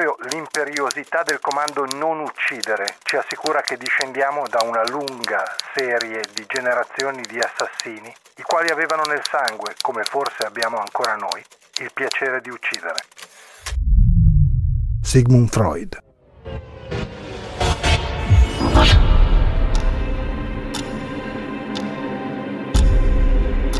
Proprio l'imperiosità del comando non uccidere ci assicura che discendiamo da una lunga serie di generazioni di assassini, i quali avevano nel sangue, come forse abbiamo ancora noi, il piacere di uccidere. Sigmund Freud.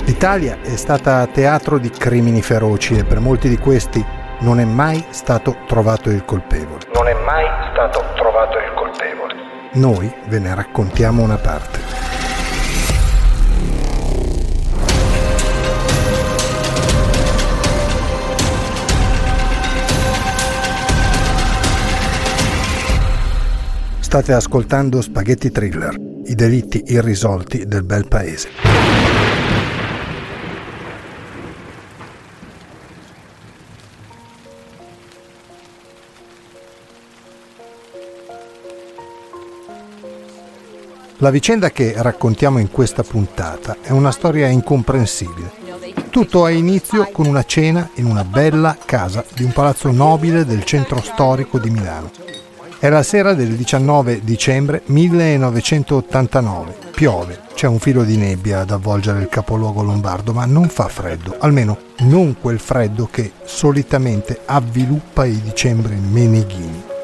L'Italia è stata teatro di crimini feroci e per molti di questi non è mai stato trovato il colpevole. Non è mai stato trovato il colpevole. Noi ve ne raccontiamo una parte. State ascoltando Spaghetti Thriller, i delitti irrisolti del bel paese. La vicenda che raccontiamo in questa puntata è una storia incomprensibile. Tutto ha inizio con una cena in una bella casa di un palazzo nobile del centro storico di Milano. È la sera del 19 dicembre 1989. Piove, c'è un filo di nebbia ad avvolgere il capoluogo lombardo, ma non fa freddo, almeno non quel freddo che solitamente avviluppa i dicembri meneghini.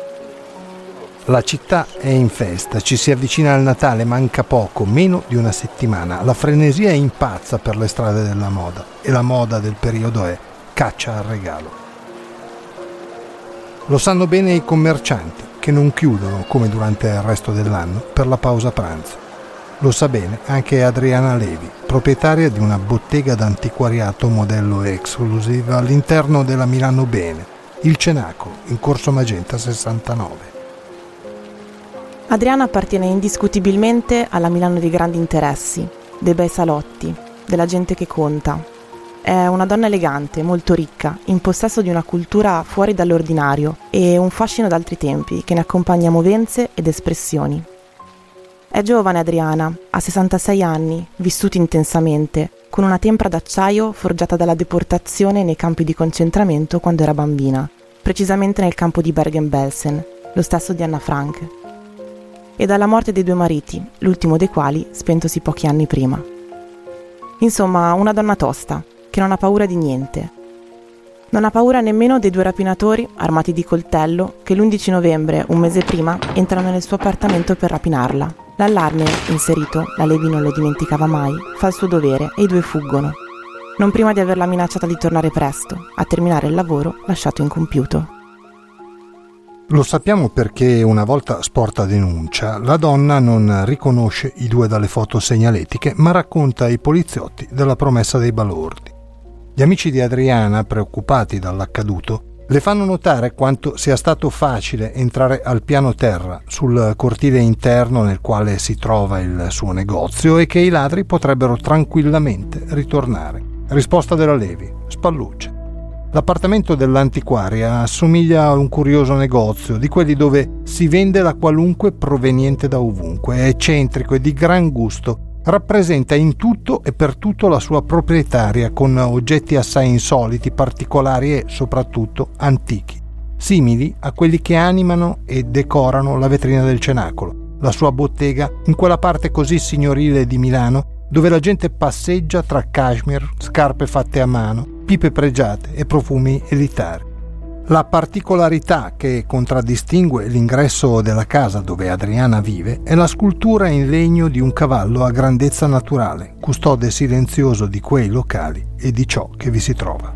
La città è in festa, ci si avvicina al Natale, manca poco, meno di una settimana. La frenesia è impazza per le strade della moda e la moda del periodo è caccia al regalo. Lo sanno bene i commercianti che non chiudono come durante il resto dell'anno per la pausa pranzo. Lo sa bene anche Adriana Levi, proprietaria di una bottega d'antiquariato modello exclusive all'interno della Milano Bene, il Cenacolo, in Corso Magenta 69. Adriana appartiene indiscutibilmente alla Milano dei grandi interessi, dei bei salotti, della gente che conta. È una donna elegante, molto ricca, in possesso di una cultura fuori dall'ordinario e un fascino d'altri tempi che ne accompagna movenze ed espressioni. È giovane Adriana, ha 66 anni, vissuti intensamente, con una tempra d'acciaio forgiata dalla deportazione nei campi di concentramento quando era bambina, precisamente nel campo di Bergen-Belsen, lo stesso di Anna Frank, e dalla morte dei due mariti, l'ultimo dei quali spentosi pochi anni prima. Insomma, una donna tosta, che non ha paura di niente. Non ha paura nemmeno dei due rapinatori, armati di coltello, che l'11 novembre, un mese prima, entrano nel suo appartamento per rapinarla. L'allarme, inserito, la Levi non lo dimenticava mai, fa il suo dovere e i due fuggono. Non prima di averla minacciata di tornare presto, a terminare il lavoro lasciato incompiuto. Lo sappiamo perché una volta sporta denuncia, la donna non riconosce i due dalle foto segnaletiche, ma racconta ai poliziotti della promessa dei balordi. Gli amici di Adriana, preoccupati dall'accaduto, le fanno notare quanto sia stato facile entrare al piano terra, sul cortile interno nel quale si trova il suo negozio e che i ladri potrebbero tranquillamente ritornare. Risposta della Levi, spallucce. L'appartamento dell'antiquaria assomiglia a un curioso negozio, di quelli dove si vende la qualunque proveniente da ovunque, è eccentrico e di gran gusto, rappresenta in tutto e per tutto la sua proprietaria con oggetti assai insoliti, particolari e soprattutto antichi, simili a quelli che animano e decorano la vetrina del cenacolo, la sua bottega in quella parte così signorile di Milano dove la gente passeggia tra cashmere, scarpe fatte a mano, pipe pregiate e profumi elitari. La particolarità che contraddistingue l'ingresso della casa dove Adriana vive è la scultura in legno di un cavallo a grandezza naturale, custode silenzioso di quei locali e di ciò che vi si trova.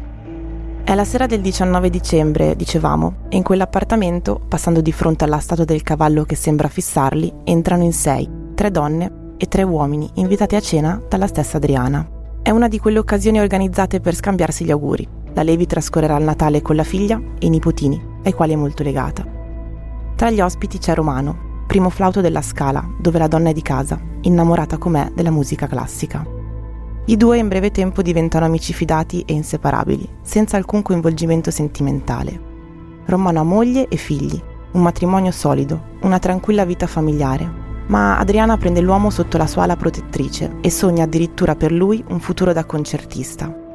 È la sera del 19 dicembre, dicevamo, e in quell'appartamento, passando di fronte alla statua del cavallo che sembra fissarli, entrano in sei, tre donne e tre uomini invitati a cena dalla stessa Adriana. È una di quelle occasioni organizzate per scambiarsi gli auguri, la Levi trascorrerà il Natale con la figlia e i nipotini, ai quali è molto legata. Tra gli ospiti c'è Romano, primo flauto della Scala, dove la donna è di casa, innamorata com'è della musica classica. I due in breve tempo diventano amici fidati e inseparabili, senza alcun coinvolgimento sentimentale. Romano ha moglie e figli, un matrimonio solido, una tranquilla vita familiare, ma Adriana prende l'uomo sotto la sua ala protettrice e sogna addirittura per lui un futuro da concertista,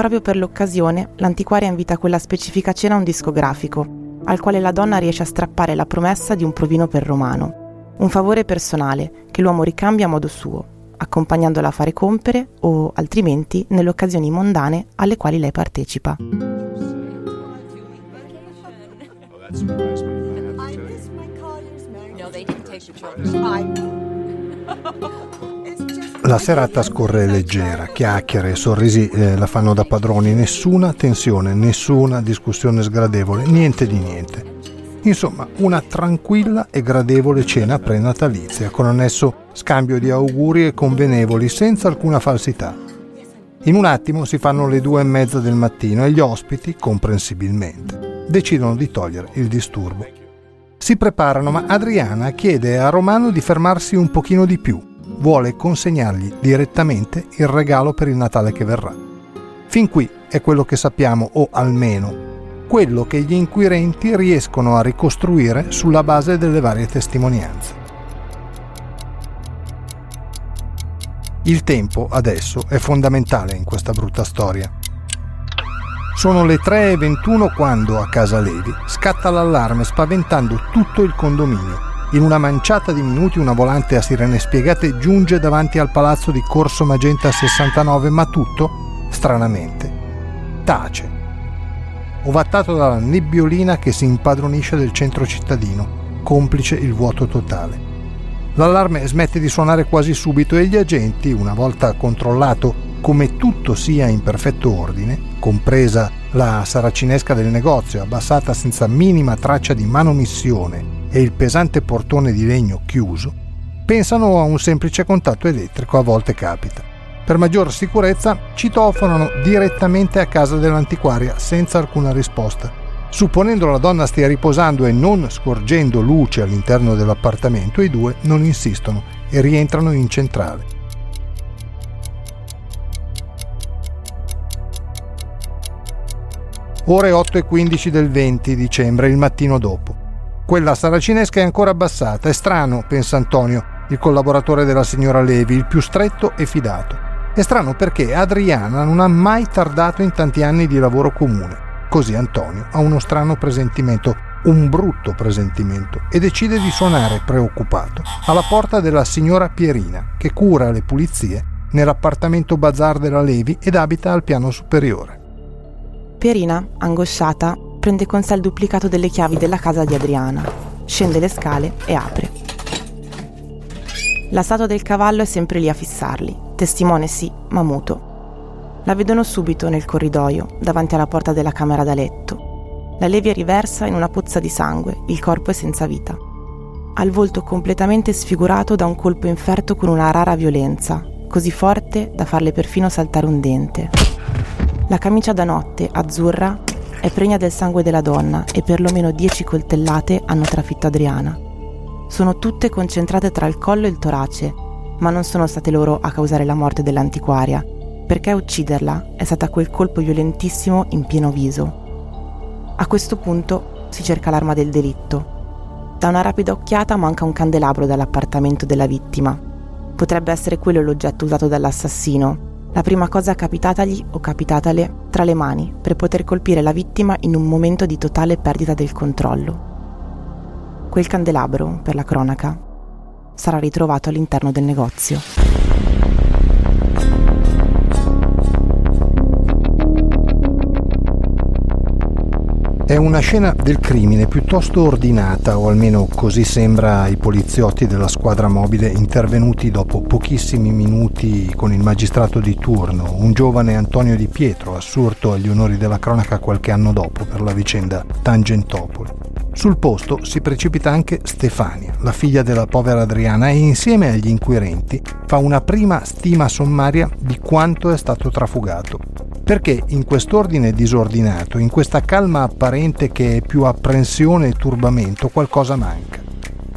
Proprio per l'occasione, l'antiquaria invita a quella specifica cena un discografico, al quale la donna riesce a strappare la promessa di un provino per Romano, un favore personale che l'uomo ricambia a modo suo, accompagnandola a fare compere o, altrimenti, nelle occasioni mondane alle quali lei partecipa. La serata scorre leggera, chiacchiere e sorrisi eh, la fanno da padroni, nessuna tensione, nessuna discussione sgradevole, niente di niente. Insomma, una tranquilla e gradevole cena prenatalizia, con annesso scambio di auguri e convenevoli, senza alcuna falsità. In un attimo si fanno le due e mezza del mattino e gli ospiti, comprensibilmente, decidono di togliere il disturbo. Si preparano, ma Adriana chiede a Romano di fermarsi un pochino di più vuole consegnargli direttamente il regalo per il Natale che verrà. Fin qui è quello che sappiamo, o almeno quello che gli inquirenti riescono a ricostruire sulla base delle varie testimonianze. Il tempo adesso è fondamentale in questa brutta storia. Sono le 3.21 quando a casa Levi scatta l'allarme spaventando tutto il condominio in una manciata di minuti una volante a sirene spiegate giunge davanti al palazzo di Corso Magenta 69, ma tutto, stranamente, tace. Ovattato dalla nebbiolina che si impadronisce del centro cittadino, complice il vuoto totale. L'allarme smette di suonare quasi subito e gli agenti, una volta controllato come tutto sia in perfetto ordine, compresa la saracinesca del negozio abbassata senza minima traccia di manomissione e il pesante portone di legno chiuso, pensano a un semplice contatto elettrico, a volte capita. Per maggior sicurezza citofonano direttamente a casa dell'antiquaria senza alcuna risposta. Supponendo la donna stia riposando e non scorgendo luce all'interno dell'appartamento, i due non insistono e rientrano in centrale. Ore 8 e 15 del 20 dicembre, il mattino dopo. Quella saracinesca è ancora abbassata. È strano, pensa Antonio, il collaboratore della signora Levi, il più stretto e fidato. È strano perché Adriana non ha mai tardato in tanti anni di lavoro comune. Così Antonio ha uno strano presentimento, un brutto presentimento, e decide di suonare preoccupato alla porta della signora Pierina, che cura le pulizie nell'appartamento bazar della Levi ed abita al piano superiore. Pierina, angosciata, prende con sé il duplicato delle chiavi della casa di Adriana, scende le scale e apre. La statua del cavallo è sempre lì a fissarli, testimone sì, ma muto. La vedono subito nel corridoio, davanti alla porta della camera da letto. La Levi è riversa in una pozza di sangue, il corpo è senza vita. Ha il volto completamente sfigurato da un colpo inferto con una rara violenza, così forte da farle perfino saltare un dente. La camicia da notte, azzurra, è pregna del sangue della donna e perlomeno dieci coltellate hanno trafitto Adriana. Sono tutte concentrate tra il collo e il torace, ma non sono state loro a causare la morte dell'antiquaria, perché a ucciderla è stata quel colpo violentissimo in pieno viso. A questo punto si cerca l'arma del delitto. Da una rapida occhiata manca un candelabro dall'appartamento della vittima. Potrebbe essere quello l'oggetto usato dall'assassino, la prima cosa capitatagli o capitatale tra le mani per poter colpire la vittima in un momento di totale perdita del controllo. Quel candelabro, per la cronaca, sarà ritrovato all'interno del negozio. È una scena del crimine piuttosto ordinata, o almeno così sembra ai poliziotti della squadra mobile intervenuti dopo pochissimi minuti con il magistrato di turno, un giovane Antonio Di Pietro, assurto agli onori della cronaca qualche anno dopo per la vicenda Tangentopoli. Sul posto si precipita anche Stefania, la figlia della povera Adriana, e insieme agli inquirenti fa una prima stima sommaria di quanto è stato trafugato perché in quest'ordine disordinato, in questa calma apparente che è più apprensione e turbamento, qualcosa manca.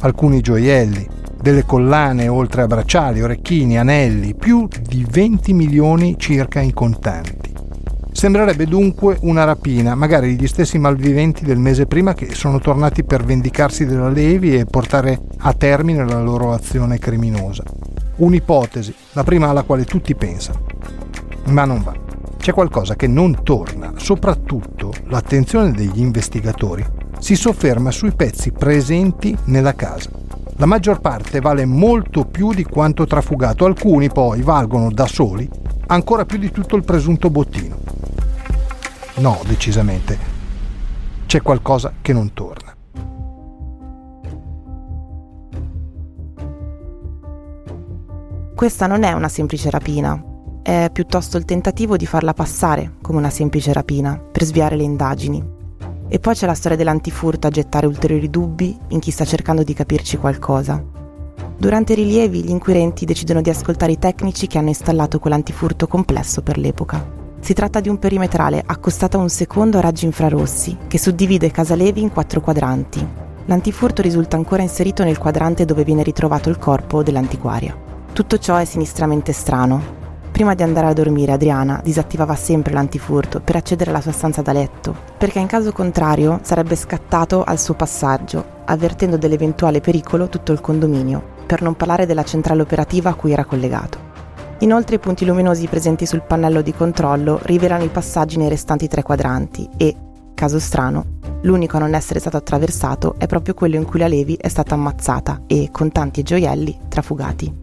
Alcuni gioielli, delle collane oltre a bracciali, orecchini, anelli, più di 20 milioni circa in contanti. Sembrerebbe dunque una rapina, magari gli stessi malviventi del mese prima che sono tornati per vendicarsi della Levi e portare a termine la loro azione criminosa. Un'ipotesi, la prima alla quale tutti pensano. Ma non va c'è qualcosa che non torna, soprattutto l'attenzione degli investigatori si sofferma sui pezzi presenti nella casa. La maggior parte vale molto più di quanto trafugato, alcuni poi valgono da soli ancora più di tutto il presunto bottino. No, decisamente, c'è qualcosa che non torna. Questa non è una semplice rapina, è piuttosto il tentativo di farla passare come una semplice rapina per sviare le indagini. E poi c'è la storia dell'antifurto a gettare ulteriori dubbi in chi sta cercando di capirci qualcosa. Durante i rilievi gli inquirenti decidono di ascoltare i tecnici che hanno installato quell'antifurto complesso per l'epoca. Si tratta di un perimetrale accostato a un secondo a raggi infrarossi che suddivide Casa Levi in quattro quadranti. L'antifurto risulta ancora inserito nel quadrante dove viene ritrovato il corpo dell'antiquaria. Tutto ciò è sinistramente strano, Prima di andare a dormire Adriana disattivava sempre l'antifurto per accedere alla sua stanza da letto, perché in caso contrario sarebbe scattato al suo passaggio, avvertendo dell'eventuale pericolo tutto il condominio, per non parlare della centrale operativa a cui era collegato. Inoltre i punti luminosi presenti sul pannello di controllo rivelano i passaggi nei restanti tre quadranti e, caso strano, l'unico a non essere stato attraversato è proprio quello in cui la Levi è stata ammazzata e, con tanti gioielli, trafugati.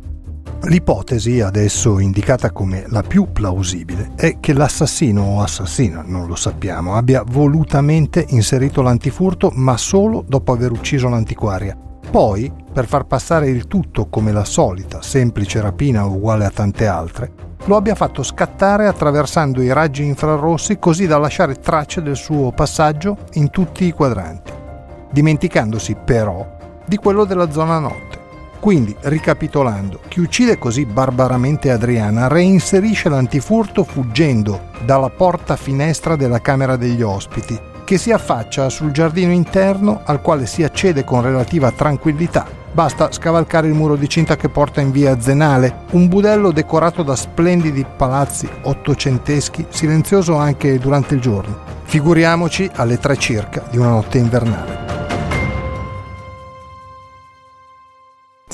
L'ipotesi, adesso indicata come la più plausibile, è che l'assassino o assassina, non lo sappiamo, abbia volutamente inserito l'antifurto ma solo dopo aver ucciso l'antiquaria. Poi, per far passare il tutto come la solita semplice rapina uguale a tante altre, lo abbia fatto scattare attraversando i raggi infrarossi così da lasciare tracce del suo passaggio in tutti i quadranti, dimenticandosi però di quello della zona notte. Quindi, ricapitolando, chi uccide così barbaramente Adriana reinserisce l'antifurto fuggendo dalla porta finestra della camera degli ospiti, che si affaccia sul giardino interno al quale si accede con relativa tranquillità. Basta scavalcare il muro di cinta che porta in via Zenale, un budello decorato da splendidi palazzi ottocenteschi, silenzioso anche durante il giorno. Figuriamoci alle tre circa di una notte invernale.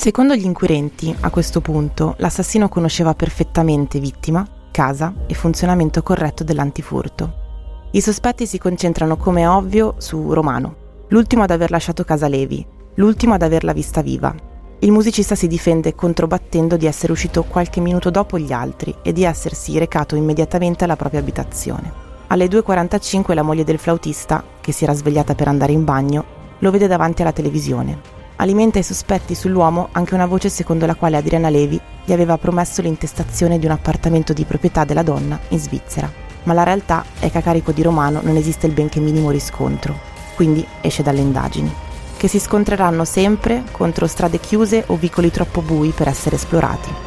Secondo gli inquirenti, a questo punto, l'assassino conosceva perfettamente vittima, casa e funzionamento corretto dell'antifurto. I sospetti si concentrano come ovvio su Romano, l'ultimo ad aver lasciato casa Levi, l'ultimo ad averla vista viva. Il musicista si difende controbattendo di essere uscito qualche minuto dopo gli altri e di essersi recato immediatamente alla propria abitazione. Alle 2.45 la moglie del flautista, che si era svegliata per andare in bagno, lo vede davanti alla televisione alimenta i sospetti sull'uomo anche una voce secondo la quale Adriana Levi gli aveva promesso l'intestazione di un appartamento di proprietà della donna in Svizzera. Ma la realtà è che a carico di Romano non esiste il benché minimo riscontro, quindi esce dalle indagini, che si scontreranno sempre contro strade chiuse o vicoli troppo bui per essere esplorati.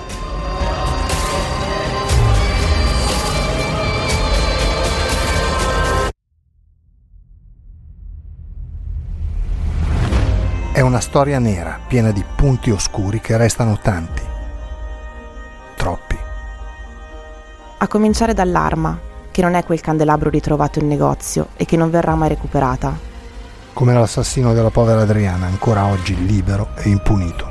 È una storia nera, piena di punti oscuri che restano tanti. Troppi. A cominciare dall'arma, che non è quel candelabro ritrovato in negozio e che non verrà mai recuperata. Come l'assassino della povera Adriana, ancora oggi libero e impunito.